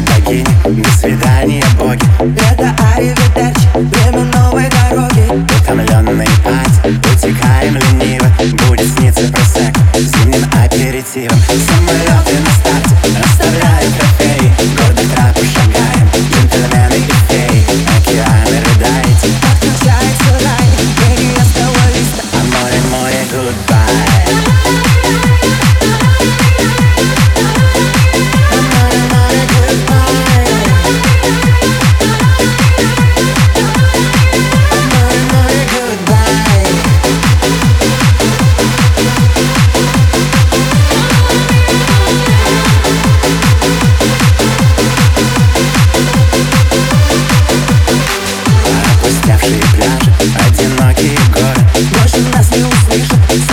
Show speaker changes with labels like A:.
A: богини, до свидания, боги Это Айвен. Опустевшие пляжи, одинокие горы
B: Больше нас не услышишь